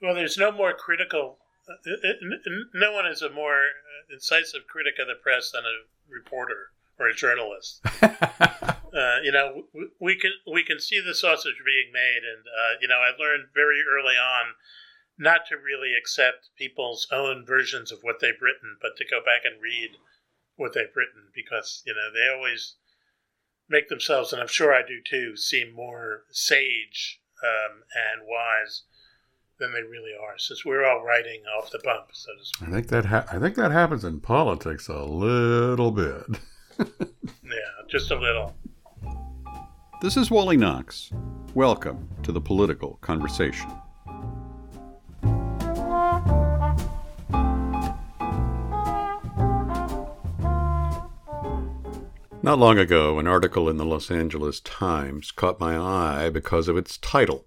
Well, there's no more critical. Uh, no one is a more incisive critic of the press than a reporter or a journalist. uh, you know, we can we can see the sausage being made, and uh, you know, I learned very early on not to really accept people's own versions of what they've written, but to go back and read what they've written because you know they always make themselves, and I'm sure I do too, seem more sage um, and wise than they really are, since we're all writing off the bump, so to speak. I think that ha- I think that happens in politics a little bit. yeah, just a little. This is Wally Knox. Welcome to the political conversation. Not long ago, an article in the Los Angeles Times caught my eye because of its title.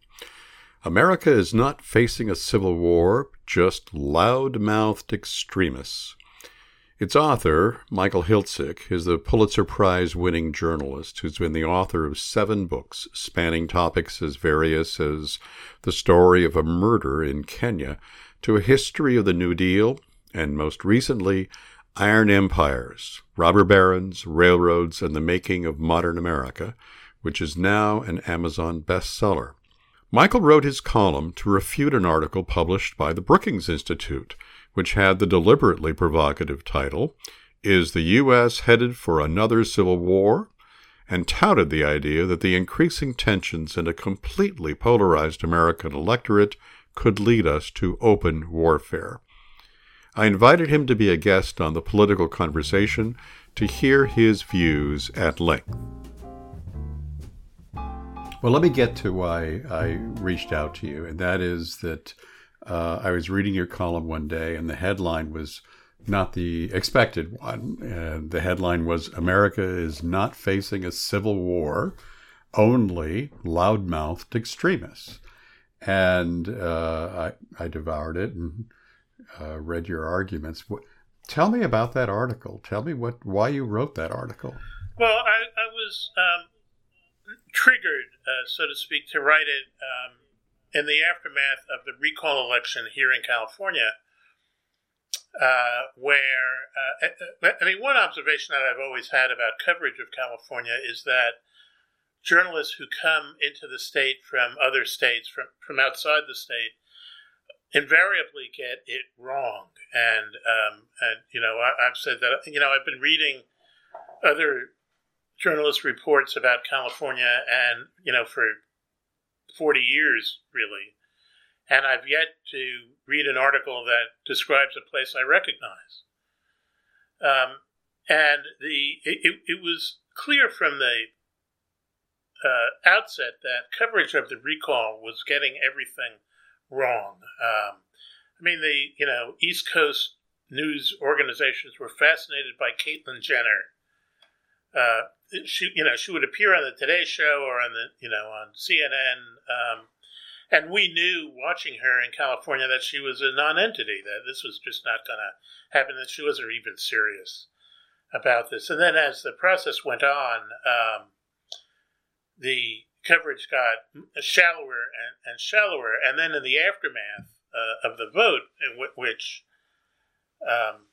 America is not facing a civil war, just loud mouthed extremists. Its author, Michael Hiltzik, is the Pulitzer Prize winning journalist who's been the author of seven books spanning topics as various as the story of a murder in Kenya to a history of the New Deal, and most recently, Iron Empires, Robber Barons, Railroads, and the Making of Modern America, which is now an Amazon bestseller. Michael wrote his column to refute an article published by the Brookings Institute, which had the deliberately provocative title, Is the U.S. Headed for Another Civil War? and touted the idea that the increasing tensions in a completely polarized American electorate could lead us to open warfare. I invited him to be a guest on the political conversation to hear his views at length. Well, let me get to why I reached out to you, and that is that uh, I was reading your column one day, and the headline was not the expected one. And the headline was America is not facing a civil war, only loudmouthed extremists. And uh, I, I devoured it and uh, read your arguments. Tell me about that article. Tell me what why you wrote that article. Well, I, I was um, triggered, uh, so to speak, to write it um, in the aftermath of the recall election here in California, uh, where uh, I mean, one observation that I've always had about coverage of California is that journalists who come into the state from other states, from from outside the state, invariably get it wrong. And um, and you know, I, have said that you know I've been reading other journalist reports about California, and you know for forty years really, and I've yet to read an article that describes a place I recognize. Um, and the it, it was clear from the uh, outset that coverage of the recall was getting everything wrong. Um, I mean, the you know East Coast news organizations were fascinated by Caitlyn Jenner. Uh, she you know she would appear on the Today Show or on the you know on CNN, um, and we knew watching her in California that she was a non-entity. That this was just not going to happen. That she wasn't even serious about this. And then as the process went on, um, the coverage got shallower and, and shallower. And then in the aftermath uh, of the vote, which, um,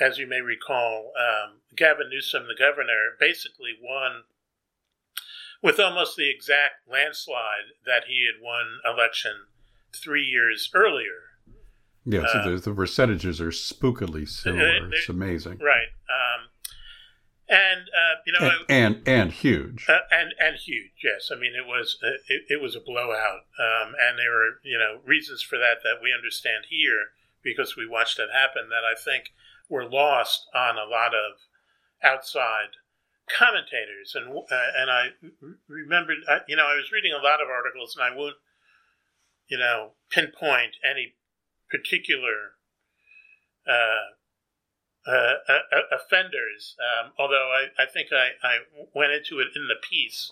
as you may recall, um, Gavin Newsom, the governor, basically won with almost the exact landslide that he had won election three years earlier. Yeah, so uh, the, the, percentages are spookily similar. It's amazing, right? Um, and uh, you know, and and, and huge, uh, and and huge. Yes, I mean it was uh, it, it was a blowout, um, and there were you know reasons for that that we understand here because we watched it happen. That I think were lost on a lot of outside commentators, and uh, and I remembered, you know, I was reading a lot of articles, and I won't, you know, pinpoint any particular. Uh, uh, uh, uh, offenders, um, although I, I think I, I went into it in the piece,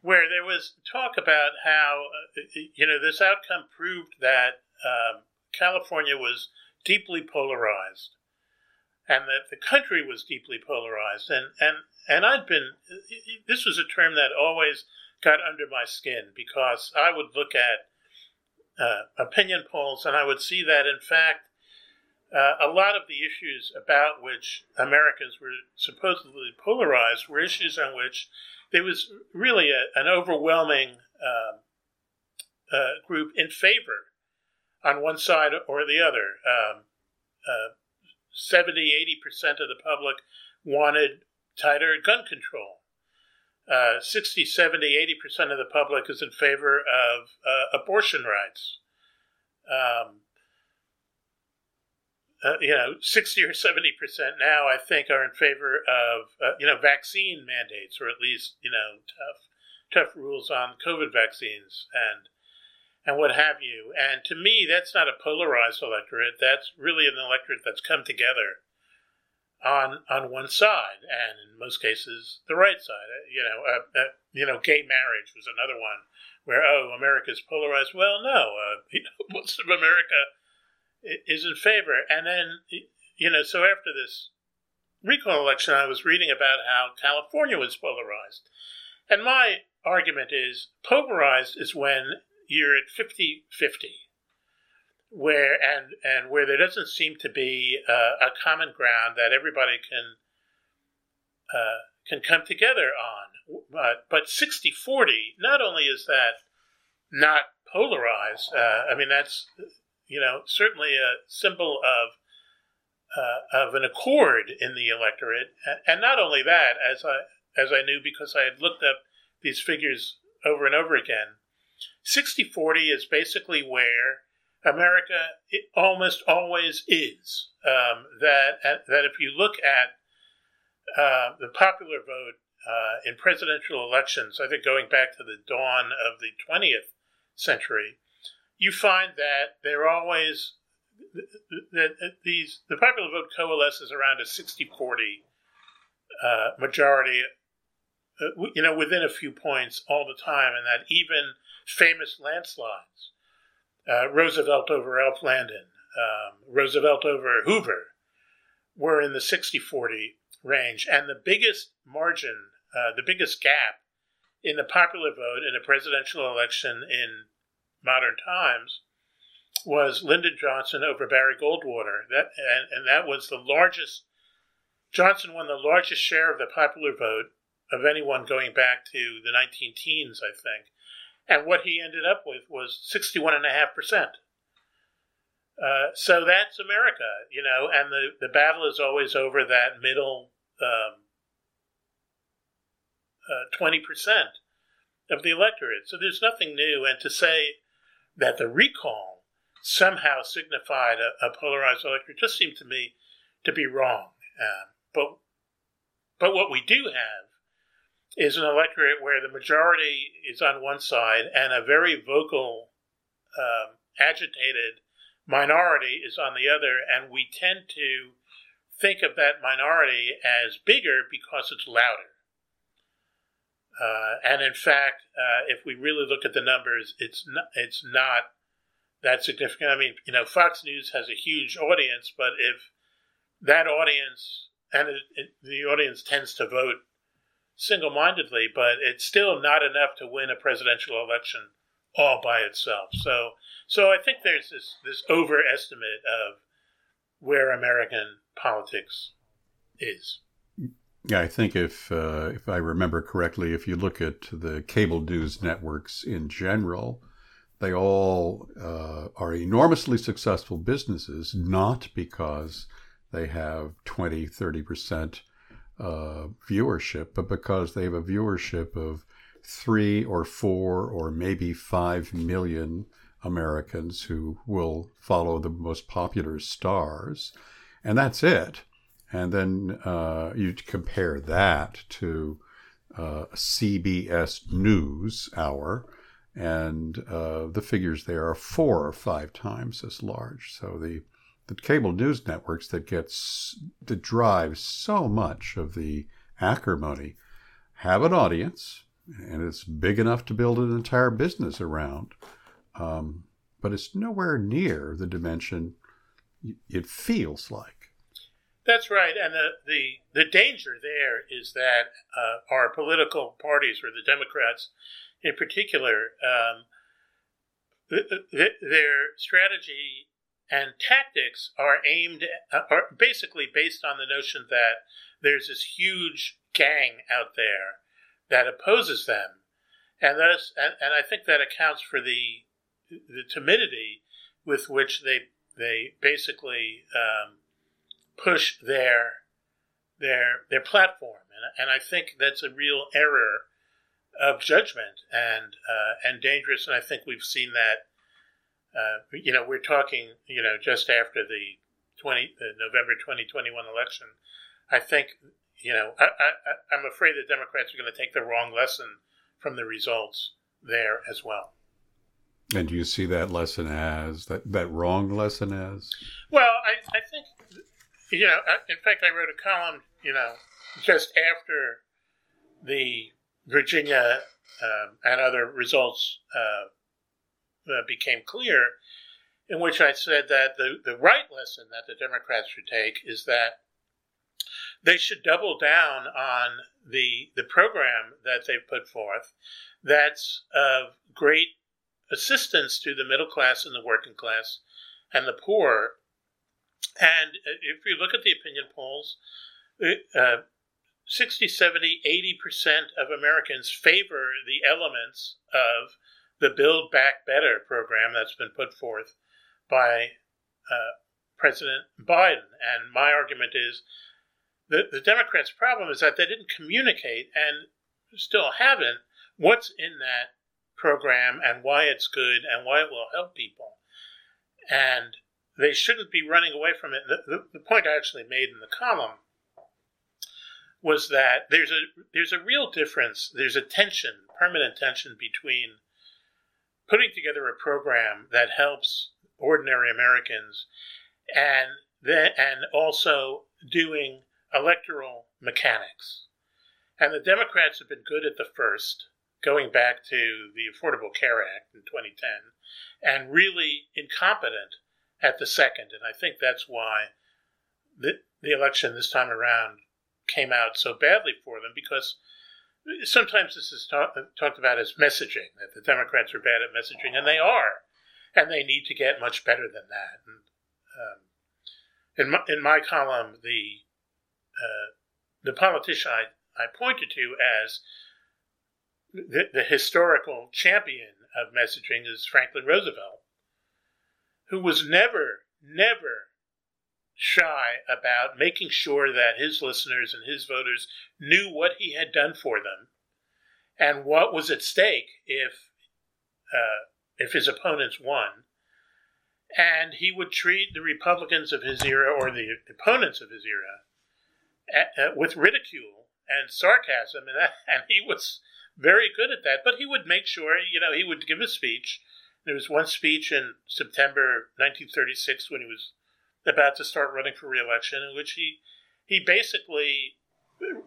where there was talk about how, uh, you know, this outcome proved that um, California was deeply polarized and that the country was deeply polarized. And, and, and I'd been, this was a term that always got under my skin because I would look at uh, opinion polls, and I would see that, in fact, uh, a lot of the issues about which Americans were supposedly polarized were issues on which there was really a, an overwhelming um, uh, group in favor on one side or the other. Um, uh, 70, 80% of the public wanted tighter gun control. Uh, 60, 70, 80% of the public is in favor of uh, abortion rights. Um, uh, you know, 60 or 70 percent now, I think, are in favor of, uh, you know, vaccine mandates, or at least, you know, tough, tough rules on COVID vaccines and and what have you. And to me, that's not a polarized electorate. That's really an electorate that's come together on on one side, and in most cases, the right side. Uh, you know, uh, uh, you know, gay marriage was another one where oh, America's polarized. Well, no, uh, you know, most of America is in favor. And then, you know, so after this recall election, I was reading about how California was polarized. And my argument is polarized is when you're at 50 50 where and and where there doesn't seem to be a common ground that everybody can uh, can come together on. But but 60 40, not only is that not polarized, uh, I mean that's you know, certainly a symbol of uh, of an accord in the electorate, and not only that, as I as I knew because I had looked up these figures over and over again, 60-40 is basically where America almost always is. Um, that that if you look at uh, the popular vote uh, in presidential elections, I think going back to the dawn of the 20th century, you find that they're always that these the popular vote coalesces around a 60-40 uh, majority uh, you know within a few points all the time and that even famous landslides uh, roosevelt over Alf Landon um, roosevelt over hoover were in the 60-40 range and the biggest margin uh, the biggest gap in the popular vote in a presidential election in modern times was Lyndon Johnson over Barry Goldwater. That and, and that was the largest. Johnson won the largest share of the popular vote of anyone going back to the 19 teens, I think. And what he ended up with was 61.5%. Uh, so that's America, you know, and the, the battle is always over that middle um, uh, 20% of the electorate. So there's nothing new. And to say that the recall somehow signified a, a polarized electorate just seemed to me to be wrong. Uh, but but what we do have is an electorate where the majority is on one side and a very vocal, um, agitated minority is on the other, and we tend to think of that minority as bigger because it's louder. Uh, and in fact, uh, if we really look at the numbers, it's not, it's not that significant. I mean, you know, Fox News has a huge audience, but if that audience and it, it, the audience tends to vote single-mindedly, but it's still not enough to win a presidential election all by itself. So, so I think there's this this overestimate of where American politics is. Yeah, I think if uh, if I remember correctly, if you look at the cable news networks in general, they all uh, are enormously successful businesses, not because they have 20, 30% uh, viewership, but because they have a viewership of three or four or maybe five million Americans who will follow the most popular stars. And that's it. And then uh, you compare that to uh, CBS News Hour, and uh, the figures there are four or five times as large. So the the cable news networks that gets that drive so much of the acrimony have an audience, and it's big enough to build an entire business around. Um, but it's nowhere near the dimension it feels like. That's right, and the the, the danger there is that uh, our political parties, or the Democrats in particular, um, their strategy and tactics are aimed are basically based on the notion that there's this huge gang out there that opposes them, and thus and, and I think that accounts for the the timidity with which they they basically um, push their their their platform, and and I think that's a real error of judgment and uh, and dangerous. And I think we've seen that. Uh, you know, we're talking. You know, just after the twenty the November twenty twenty one election, I think. You know, I, I, I'm afraid the Democrats are going to take the wrong lesson from the results there as well. And do you see that lesson as that, that wrong lesson as? Well, I, I think, you know, in fact, I wrote a column, you know, just after the Virginia um, and other results uh, uh, became clear, in which I said that the, the right lesson that the Democrats should take is that they should double down on the the program that they've put forth that's of great assistance to the middle class and the working class and the poor. And if you look at the opinion polls, uh, 60, 70, 80% of Americans favor the elements of the Build Back Better program that's been put forth by uh, President Biden. And my argument is the, the Democrats' problem is that they didn't communicate and still haven't what's in that program and why it's good and why it will help people. And they shouldn't be running away from it. The, the, the point I actually made in the column was that there's a there's a real difference. There's a tension, permanent tension between putting together a program that helps ordinary Americans and then and also doing electoral mechanics. And the Democrats have been good at the first, going back to the Affordable Care Act in 2010, and really incompetent at the second. And I think that's why the, the election this time around came out so badly for them because sometimes this is talk, talked about as messaging, that the Democrats are bad at messaging, and they are. And they need to get much better than that. And, um, in, my, in my column, the uh, the politician I, I pointed to as the, the historical champion of messaging is Franklin Roosevelt, who was never, never shy about making sure that his listeners and his voters knew what he had done for them and what was at stake if uh, if his opponents won. And he would treat the Republicans of his era or the opponents of his era at, uh, with ridicule and sarcasm, and, and he was very good at that. But he would make sure, you know, he would give a speech. There was one speech in September 1936 when he was about to start running for reelection, in which he he basically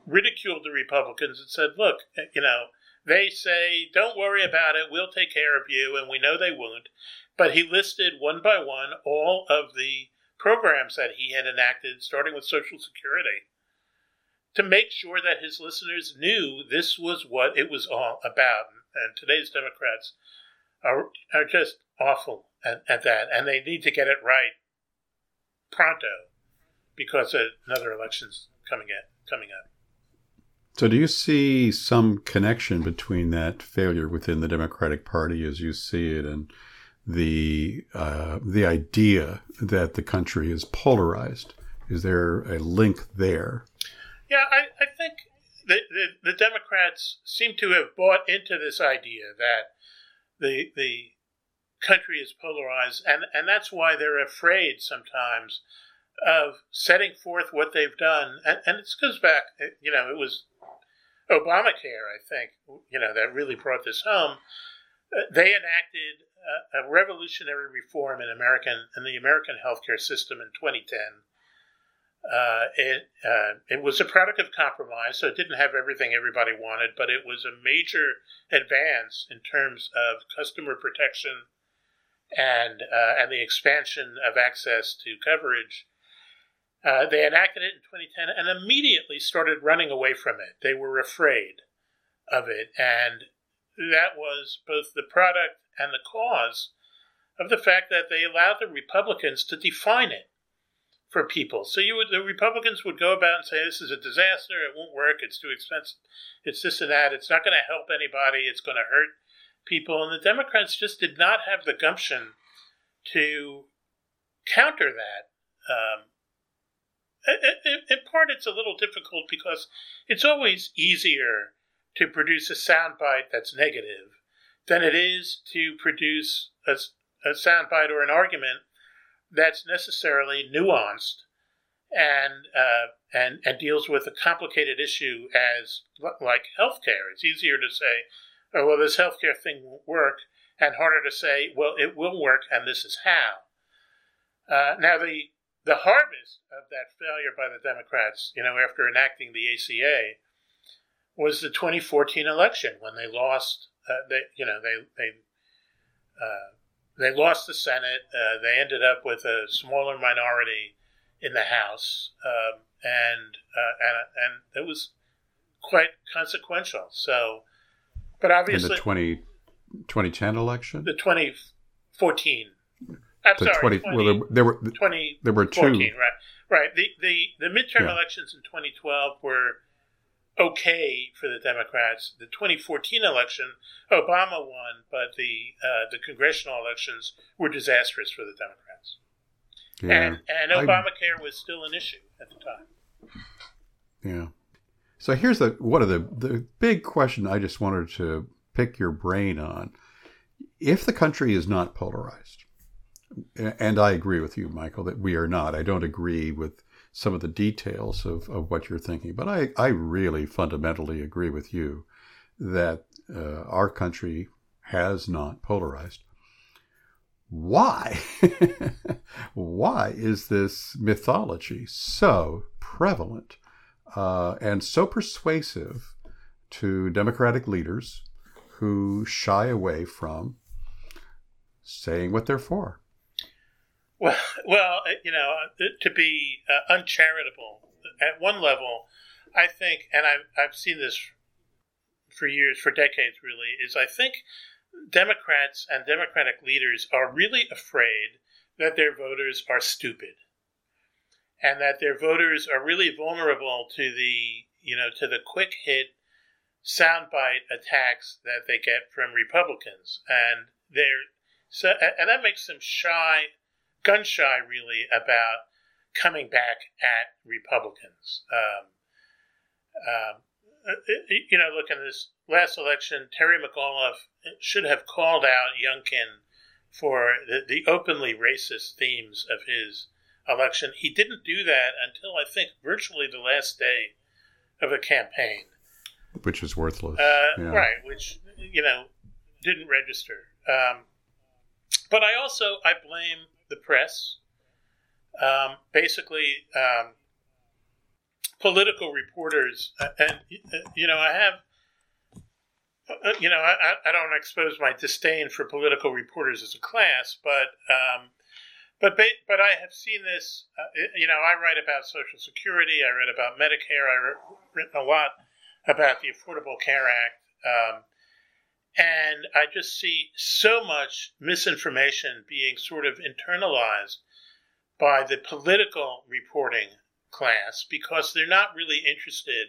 ridiculed the Republicans and said, "Look, you know, they say don't worry about it, we'll take care of you, and we know they won't." But he listed one by one all of the programs that he had enacted, starting with Social Security to make sure that his listeners knew this was what it was all about. And today's Democrats are, are just awful at, at that, and they need to get it right pronto because another election's coming at, coming up. So, do you see some connection between that failure within the Democratic Party, as you see it, and the uh, the idea that the country is polarized? Is there a link there? Yeah, I, I think the, the, the Democrats seem to have bought into this idea that the the country is polarized, and, and that's why they're afraid sometimes of setting forth what they've done. And, and it goes back, you know, it was Obamacare, I think, you know, that really brought this home. Uh, they enacted a, a revolutionary reform in American in the American healthcare system in 2010 uh, it uh, it was a product of compromise, so it didn't have everything everybody wanted, but it was a major advance in terms of customer protection and uh, and the expansion of access to coverage. Uh, they enacted it in 2010 and immediately started running away from it. They were afraid of it, and that was both the product and the cause of the fact that they allowed the Republicans to define it for people. So you would, the Republicans would go about and say, "This is a disaster. It won't work. It's too expensive. It's this and that. It's not going to help anybody. It's going to hurt people." And the Democrats just did not have the gumption to counter that. Um, in part, it's a little difficult because it's always easier to produce a soundbite that's negative than it is to produce a, a soundbite or an argument that's necessarily nuanced and uh, and and deals with a complicated issue as like healthcare. It's easier to say, "Oh, well, this healthcare thing won't work," and harder to say, "Well, it will work, and this is how." Uh, now, the the harvest of that failure by the Democrats, you know, after enacting the ACA, was the 2014 election when they lost. Uh, they, you know, they they uh, they lost the Senate. Uh, they ended up with a smaller minority in the House, um, and uh, and and it was quite consequential. So, but obviously, in the 20, 2010 election, the 2014 I'm the sorry, 20, well, there, there were 20, there were two. right? Right. The the the midterm Yeah. elections in 2012 were okay for the Democrats. The 2014 election, Obama won, but the uh, the congressional elections were disastrous for the Democrats. Yeah, And and I- Obamacare was still an issue at the time. yeah. So here's the one of the the big question I just wanted to pick your brain on. If the country is not polarized, and I agree with you, Michael, that we are not. I don't agree with some of the details of, of what you're thinking, but I, I really fundamentally agree with you that uh, our country has not polarized. Why? Why is this mythology so prevalent uh, and so persuasive to Democratic leaders who shy away from saying what they're for? Well, well, uh, you know, uh, to be uh, uncharitable at one level, I think, and I've I've seen this for years, for decades, really, is I think Democrats and Democratic leaders are really afraid that their voters are stupid, and that their voters are really vulnerable to the you know to the quick hit soundbite attacks that they get from Republicans, and they're so, and that makes them shy gun shy, really, about coming back at Republicans. Um, um, you know, look in this last election, Terry McAuliffe should have called out Youngkin for the, the openly racist themes of his election. He didn't do that until I think virtually the last day of the campaign. Which is worthless. Uh, Yeah. Right, which, you know, didn't register. Um, but I also, I blame the press. Um, basically, um, political reporters, uh, and, uh, you know, I have, uh, you know, I, I don't expose my disdain for political reporters as a class, but um, but but I have seen this. Uh, you know, I write about Social Security. I read about Medicare. I've written a lot about the Affordable Care Act, um, and I just see so much misinformation being sort of internalized by the political reporting class because they're not really interested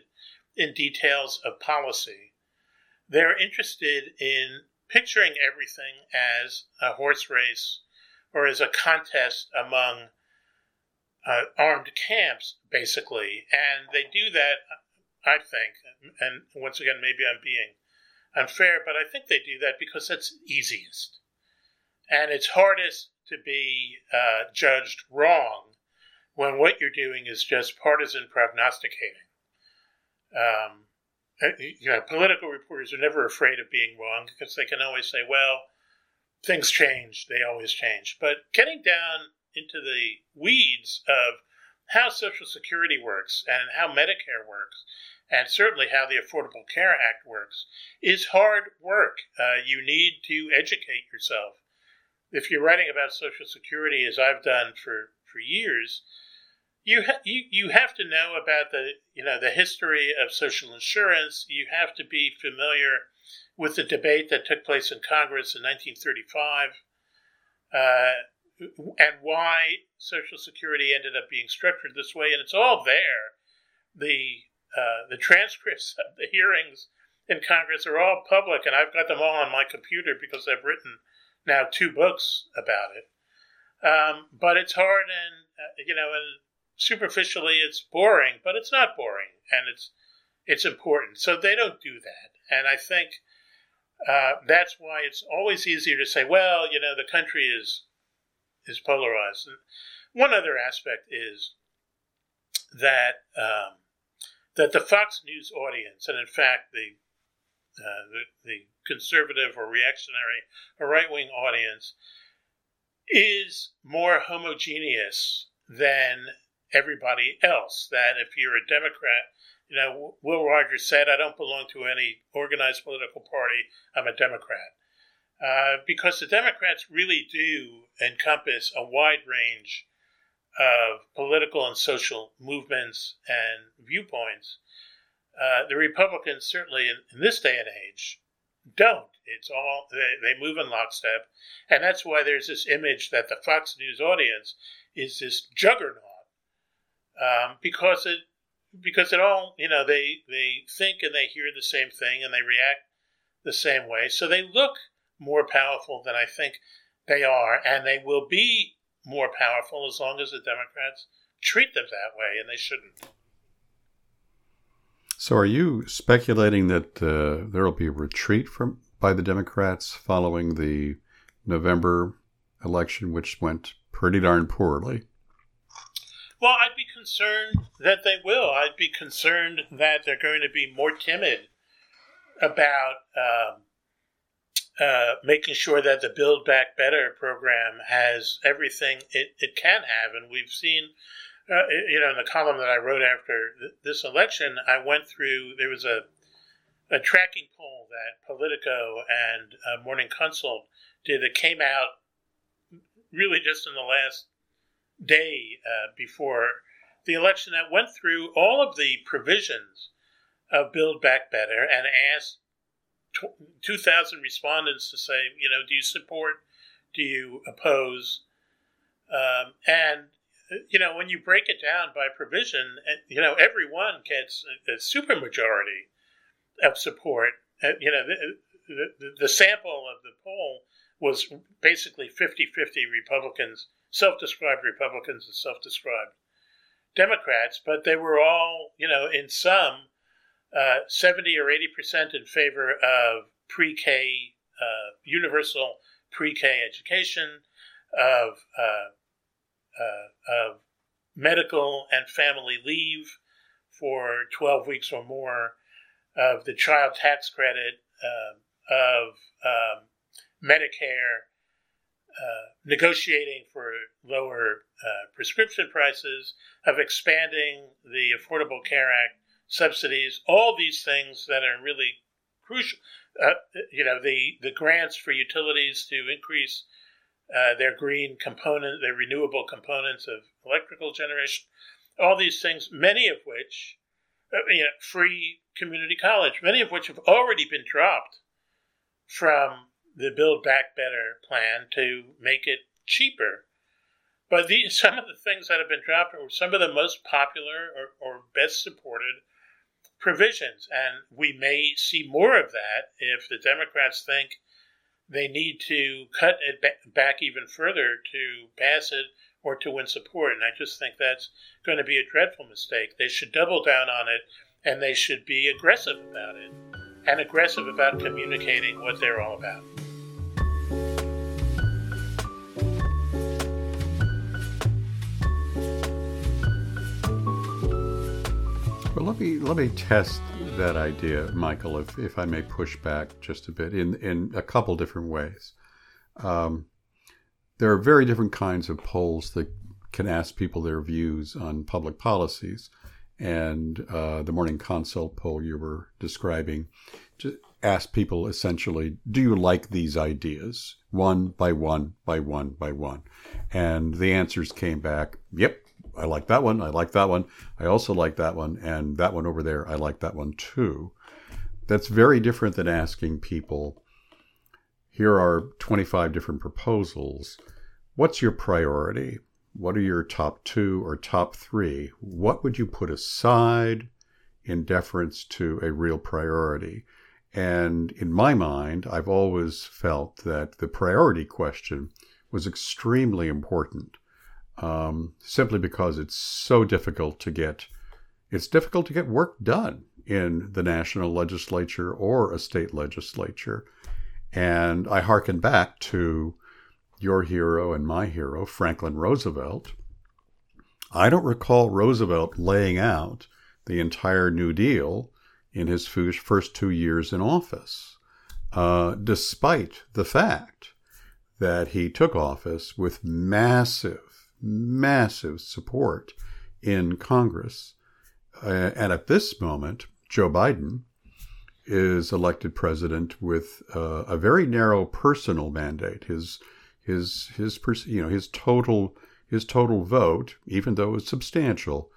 in details of policy. They're interested in picturing everything as a horse race or as a contest among uh, armed camps, basically. And they do that, I think, and once again, maybe I'm being unfair, but I think they do that because that's easiest. And it's hardest to be uh, judged wrong when what you're doing is just partisan prognosticating. Um, you know, political reporters are never afraid of being wrong because they can always say, well, things change, they always change. But getting down into the weeds of how Social Security works and how Medicare works, and certainly how the Affordable Care Act works, is hard work. Uh, you need to educate yourself. If you're writing about Social Security, as I've done for, for years, you, ha- you you have to know about the you know the history of social insurance. You have to be familiar with the debate that took place in Congress in 1935 uh, and why Social Security ended up being structured this way, and it's all there. The uh, the transcripts of the hearings in Congress are all public, and I've got them all on my computer because I've written now two books about it. Um, but it's hard, and uh, you know, and superficially it's boring, but it's not boring, and it's it's important. So they don't do that, and I think uh, that's why it's always easier to say, well, you know, the country is is polarized. And one other aspect is that um, that the Fox News audience, and in fact the uh, the, the conservative or reactionary or right wing audience, is more homogeneous than everybody else. That if you're a Democrat, you know, Will Rogers said, I don't belong to any organized political party, I'm a Democrat. Uh, because the Democrats really do encompass a wide range of political and social movements and viewpoints. Uh, the Republicans, certainly in, in, this day and age, don't. It's all they, they move in lockstep, and that's why there's this image that the Fox News audience is this juggernaut um, because it because it all you know they they think and they hear the same thing and they react the same way, so they look more powerful than I think they are, and they will be more powerful as long as the Democrats treat them that way, and they shouldn't. So, are you speculating that uh, there will be a retreat from by the Democrats following the November election, which went pretty darn poorly? Well, I'd be concerned that they will. I'd be concerned that they're going to be more timid about um, uh, making sure that the Build Back Better program has everything it, it can have. And we've seen, uh, you know, in the column that I wrote after th- this election, I went through, there was a, a tracking poll that Politico and uh, Morning Consult did that came out really just in the last day uh, before the election that went through all of the provisions of Build Back Better and asked 2,000 respondents to say, you know, do you support, do you oppose? Um, and, you know, when you break it down by provision, eh, you know, everyone gets a, a supermajority of support. Uh, you know, the, the, the, sample of the poll was basically 50 50 Republicans, self described Republicans and self described Democrats, but they were all, you know, in some uh, 70 or 80 percent in favor of pre K, uh, universal pre K education, of, uh, uh, of medical and family leave for 12 weeks or more, of the child tax credit, um, of um, Medicare, uh, negotiating for lower uh, prescription prices, of expanding the Affordable Care Act subsidies, all these things that are really crucial. Uh, you know, the, the grants for utilities to increase uh, their green component, their renewable components of electrical generation, all these things, many of which, uh, you know, free community college, many of which have already been dropped from the Build Back Better plan to make it cheaper. But some of the things that have been dropped are some of the most popular or, or best supported provisions. And we may see more of that if the Democrats think they need to cut it back even further to pass it or to win support. And I just think that's going to be a dreadful mistake. They should double down on it and they should be aggressive about it and aggressive about communicating what they're all about. Well, let me let me test that idea, Michael, if if I may push back just a bit in in a couple different ways. Um, there are very different kinds of polls that can ask people their views on public policies, and uh, the morning consult poll you were describing to ask people essentially, do you like these ideas? One by one by one by one, and the answers came back, yep, I like that one. I like that one. I also like that one. And that one over there, I like that one too. That's very different than asking people, here are 25 different proposals. what's your priority? What are your top two or top three? What would you put aside in deference to a real priority? And in my mind, I've always felt that the priority question was extremely important, um, simply because it's so difficult to get. It's difficult to get work done in the national legislature or a state legislature. And I hearken back to your hero and my hero, Franklin Roosevelt. I don't recall Roosevelt laying out the entire New Deal in his first two years in office, uh, despite the fact that he took office with massive, massive support in Congress. Uh, and at this moment, Joe Biden is elected president with uh, a very narrow personal mandate. His his his you know his total his total vote, even though it was substantial,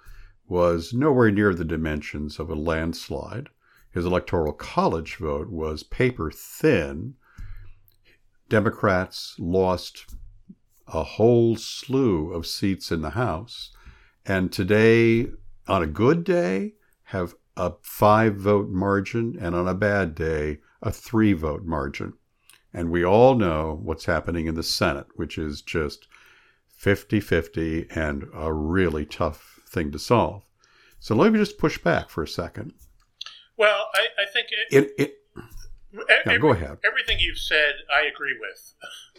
was nowhere near the dimensions of a landslide. His electoral college vote was paper thin. Democrats lost a whole slew of seats in the House, and today, on a good day, have a five vote margin, and on a bad day, a three vote margin. And we all know what's happening in the Senate, which is just 50 50 and a really tough thing to solve. So let me just push back for a second. Well, I, I think it, it, it every, no, go ahead. Everything you've said, I agree with.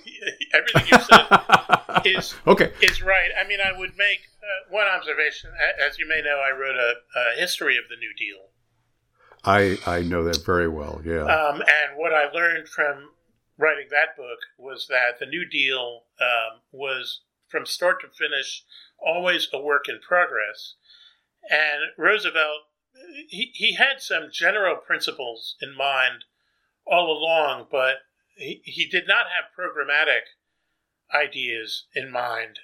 everything you've said is okay. is right. I mean, I would make uh, one observation. As you may know, I wrote a, a history of the New Deal. I I know that very well. Yeah. Um, and what I learned from writing that book was that the New Deal um, was from start to finish always a work in progress. And Roosevelt, he, he had some general principles in mind all along, but he, he did not have programmatic ideas in mind,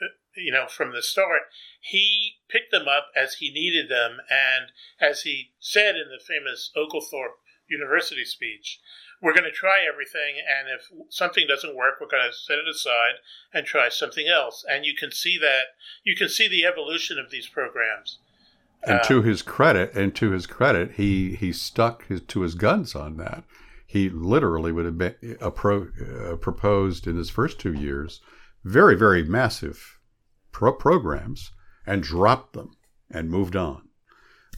uh, you know, from the start. He picked them up as he needed them, and as he said in the famous Oglethorpe University speech, we're going to try everything, and if something doesn't work, we're going to set it aside and try something else. And you can see that you can see the evolution of these programs. And uh, to his credit, and to his credit, he he stuck his, to his guns on that. He literally would have been, uh, pro, uh, proposed in his first two years very very massive pro- programs and dropped them and moved on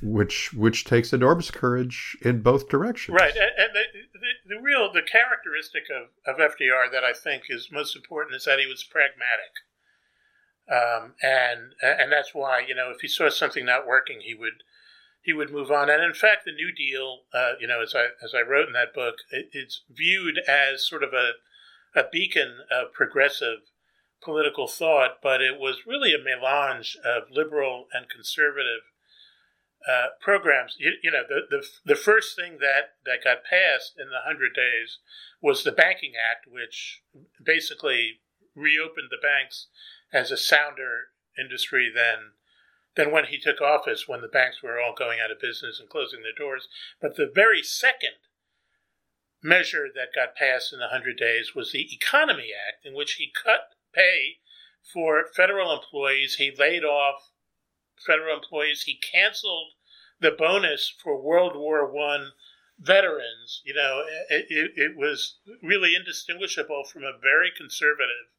which which takes enormous courage in both directions. Right, and, and the, the, the, real the characteristic of, of FDR that I think is most important is that he was pragmatic, um, and and that's why you know if he saw something not working, he would he would move on. And in fact, the New Deal, uh, you know, as I as I wrote in that book, it, it's viewed as sort of a a beacon of progressive political thought, but it was really a melange of liberal and conservative uh, programs. You, you, know, the, the the first thing that that got passed in the hundred days was the Banking Act, which basically reopened the banks as a sounder industry than than when he took office, when the banks were all going out of business and closing their doors. But the very second measure that got passed in the 100 days was the Economy Act, in which he cut pay for federal employees. He laid off federal employees. He canceled the bonus for World War One veterans. You know, it, it, it, was really indistinguishable from a very conservative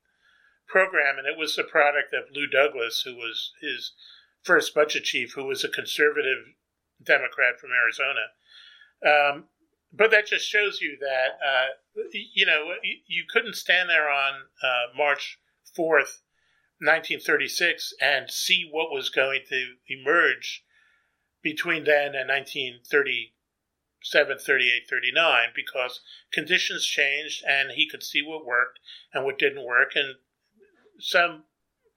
program, and it was the product of Lou Douglas, who was his first budget chief, who was a conservative Democrat from Arizona. Um, but that just shows you that uh, you know you couldn't stand there on uh, March fourth 1936 and see what was going to emerge between then and 1937, 38, 39 because conditions changed and he could see what worked and what didn't work. And some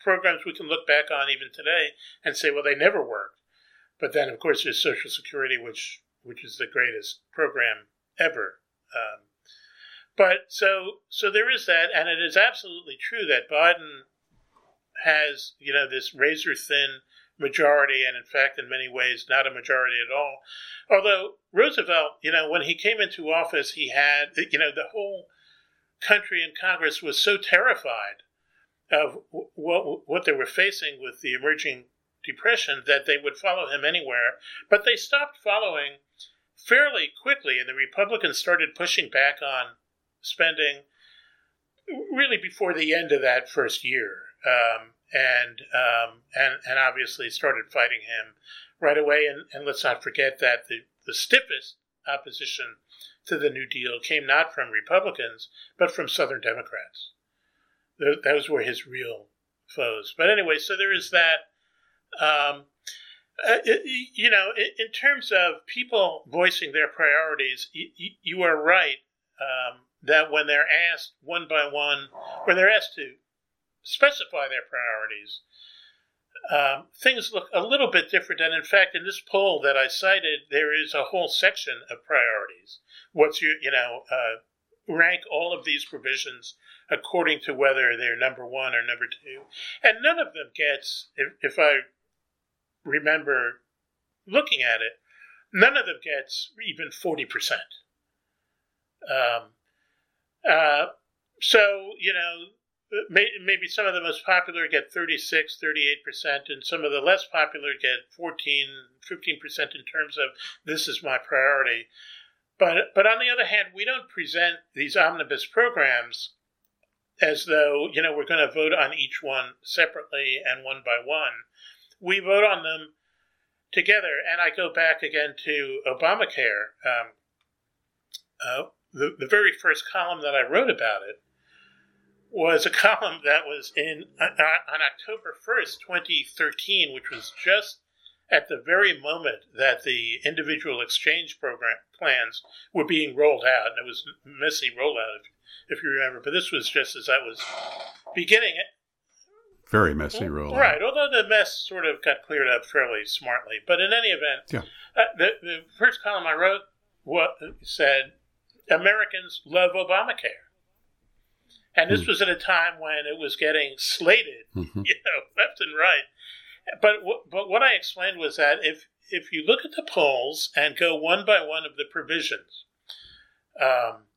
programs we can look back on even today and say, well, they never worked. But then, of course, there's Social Security, which which is the greatest program ever. Um, but so so there is that, and it is absolutely true that Biden has, you know, this razor thin majority, and in fact, in many ways, not a majority at all. Although Roosevelt, you know, when he came into office, he had, you know, the whole country in Congress was so terrified of what what they were facing with the emerging depression that they would follow him anywhere. But they stopped following fairly quickly, and the Republicans started pushing back on spending really before the end of that first year, um, and um, and and obviously started fighting him right away. And, and let's not forget that the the stiffest opposition to the New Deal came not from Republicans but from Southern Democrats. Those were his real foes. But anyway, so there is that. Um, uh, you know, in terms of people voicing their priorities, you, are right um, that when they're asked one by one, when they're asked to specify their priorities, um, things look a little bit different. And in fact, in this poll that I cited, there is a whole section of priorities. What's your, you know, uh, rank all of these provisions according to whether they're number one or number two. And none of them gets, if, if I remember looking at it, none of them gets even 40%. Um, uh, so, you know, may, maybe some of the most popular get 36, 38%, and some of the less popular get 14, 15% in terms of this is my priority. But, but on the other hand, we don't present these omnibus programs as though, you know, we're going to vote on each one separately and one by one we vote on them together. And I go back again to Obamacare. Um, uh, the, the very first column that I wrote about it was a column that was in uh, uh on October 1st, 2013, which was just at the very moment that the individual exchange program plans were being rolled out. And it was messy rollout, if, if you remember. But this was just as I was beginning it very messy rollout. Right, although the mess sort of got cleared up fairly smartly. But in any event, yeah. Uh, the, the first column I wrote what said Americans love Obamacare. And this mm. was at a time when it was getting slated, mm-hmm. you know, left and right. But but what I explained was that if if you look at the polls and go one by one of the provisions, um,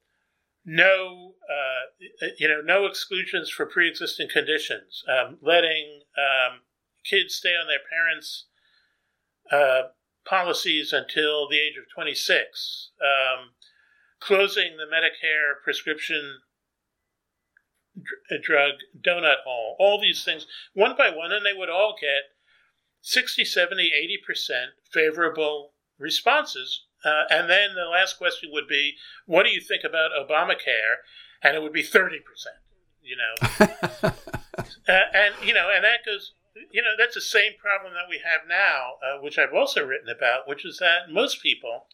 no, uh, you know, no exclusions for pre-existing conditions, um, letting um, kids stay on their parents' uh, policies until the age of 26, um, closing the Medicare prescription dr- drug donut hole, all these things one by one, and they would all get 60, 70, 80% favorable responses uh, and then the last question would be, what do you think about Obamacare? And it would be 30%, you know. uh, and, you know, and that goes, you know, that's the same problem that we have now, uh, which I've also written about, which is that most people,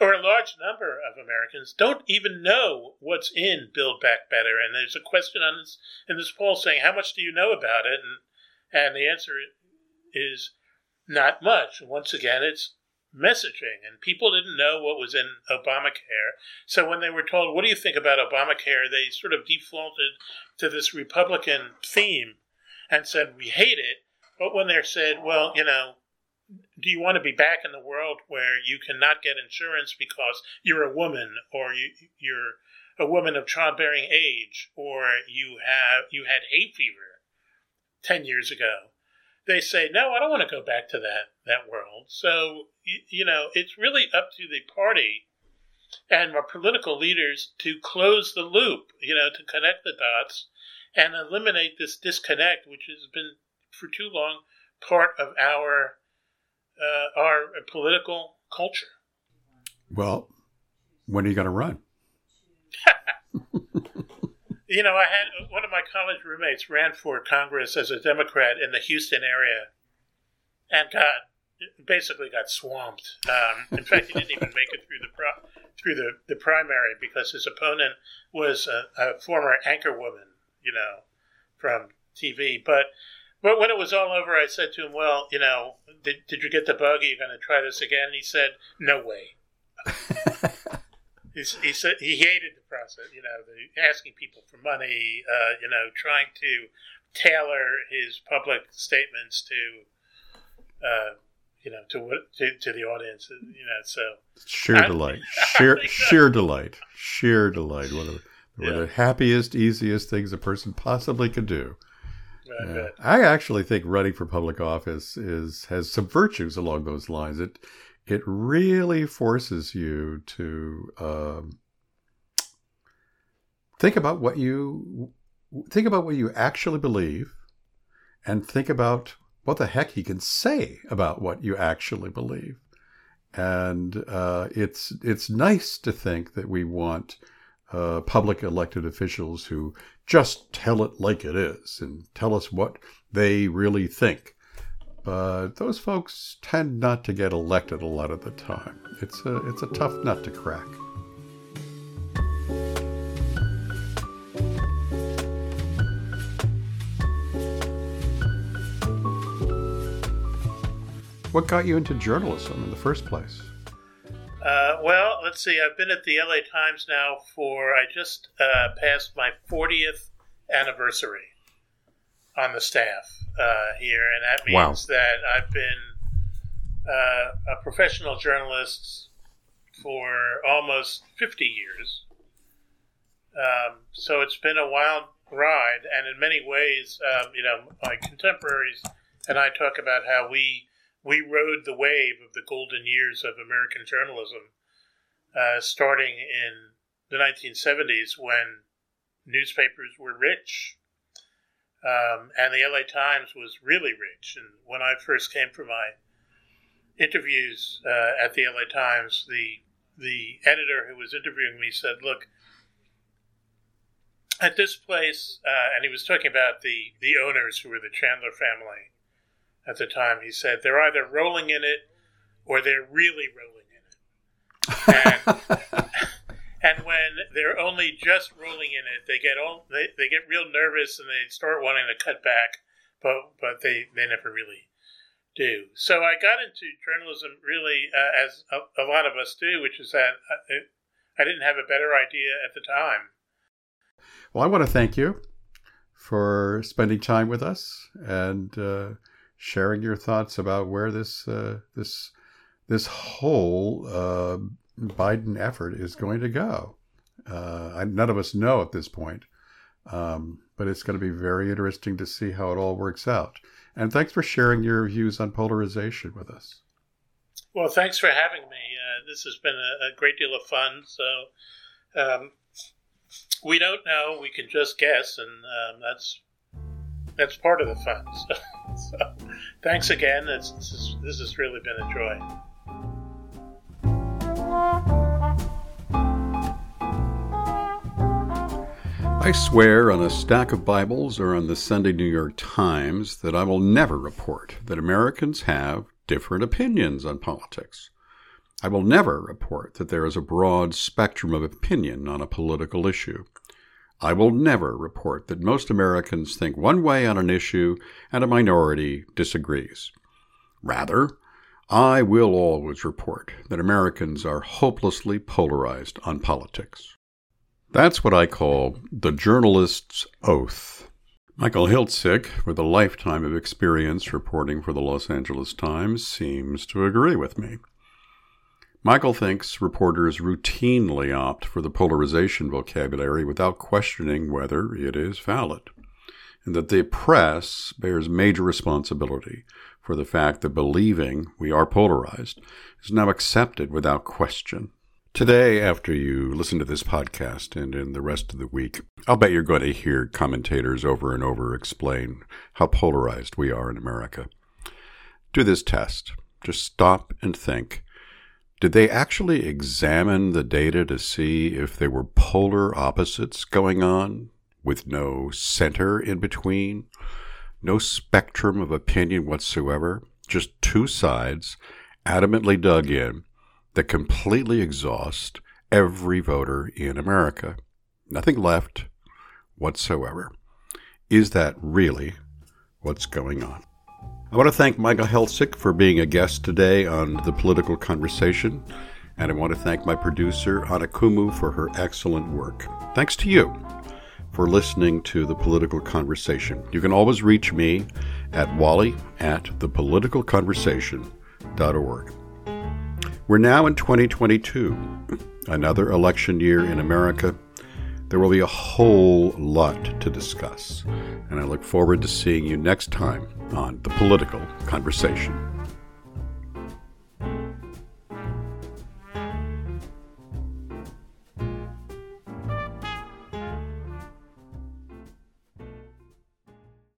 or a large number of Americans, don't even know what's in Build Back Better. And there's a question on this in this poll saying, how much do you know about it? And, and the answer is not much. Once again, it's messaging, and people didn't know what was in Obamacare. So when they were told, "What do you think about Obamacare?" they sort of defaulted to this Republican theme and said, "We hate it." But when they're said, "Well, you know," do you want to be back in the world where you cannot get insurance because you're a woman or you, you're a woman of childbearing age or you have you had hay fever 10 years ago they say, no, I don't want to go back to that, that world. So, you, you know, it's really up to the party and our political leaders to close the loop, you know, to connect the dots and eliminate this disconnect, which has been for too long part of our uh, our political culture. Well, when are you going to run? You know, I had one of my college roommates ran for Congress as a Democrat in the Houston area, and got basically got swamped. Um, in fact, he didn't even make it through the pro- through the, the primary because his opponent was a, a former anchor woman, you know, from TV. But but when it was all over, I said to him, "Well, you know, did, did you get the bug? Are you going to try this again?" And he said, "No way." He's, he he hated the process, you know, the asking people for money, uh, you know, trying to tailor his public statements to, uh, you know, to what to, to, the audience, you know. So sheer I, delight, sheer sheer delight, sheer delight. One of the were the happiest, easiest things a person possibly could do. I Yeah. bet. I actually think running for public office is has some virtues along those lines. It it really forces you to um, think about what you think about what you actually believe, and think about what the heck you can say about what you actually believe. And uh, it's it's nice to think that we want uh, public elected officials who just tell it like it is and tell us what they really think. But those folks tend not to get elected a lot of the time. It's a it's a tough nut to crack. What got you into journalism in the first place? Uh, well, let's see. I've been at the LA Times now for, I just uh, passed my 40th anniversary on the staff uh, here. And that Wow. means that I've been uh, a professional journalist for almost 50 years. Um, so it's been a wild ride. And in many ways, um, you know, my contemporaries and I talk about how we we rode the wave of the golden years of American journalism, uh, starting in the 1970s when newspapers were rich, um, and the LA Times was really rich. And when I first came for my interviews uh, at the LA Times, the the editor who was interviewing me said, "Look." At this place, uh, and he was talking about the, the owners who were the Chandler family, at the time. He said they're either rolling in it or they're really rolling in it. And, and when they're only just rolling in it, they get all they, they get real nervous and they start wanting to cut back, but but they, they never really do. So I got into journalism really uh, as a, a lot of us do, which is that I, I didn't have a better idea at the time. Well, I want to thank you for spending time with us and uh, sharing your thoughts about where this uh, this this whole uh, Biden effort is going to go. Uh, I, none of us know at this point, um, but it's going to be very interesting to see how it all works out. And thanks for sharing your views on polarization with us. Well, thanks for having me. Uh, this has been a, a great deal of fun. So, um, we don't know; we can just guess, and um, that's that's part of the fun. So, so thanks again. It's, this, is, this has really been a joy. I swear on a stack of Bibles or on the Sunday New York Times that I will never report that Americans have different opinions on politics. I will never report that there is a broad spectrum of opinion on a political issue. I will never report that most Americans think one way on an issue and a minority disagrees. Rather, I will always report that Americans are hopelessly polarized on politics. That's what I call the journalist's oath. Michael Hiltzik, with a lifetime of experience reporting for the Los Angeles Times, seems to agree with me. Michael thinks reporters routinely opt for the polarization vocabulary without questioning whether it is valid, and that the press bears major responsibility for the fact that believing we are polarized is now accepted without question. Today, after you listen to this podcast and in the rest of the week, I'll bet you're going to hear commentators over and over explain how polarized we are in America. Do this test. Just stop and think. Did they actually examine the data to see if there were polar opposites going on with no center in between? No spectrum of opinion whatsoever? Just two sides adamantly dug in that completely exhaust every voter in America. Nothing left whatsoever. Is that really what's going on? I want to thank Michael Hiltzik for being a guest today on The Political Conversation, and I want to thank my producer, Anakumu, for her excellent work. Thanks to you for listening to The Political Conversation. You can always reach me at wally at thepoliticalconversation.org. We're now in 2022, another election year in America. There will be a whole lot to discuss, and I look forward to seeing you next time on The Political Conversation.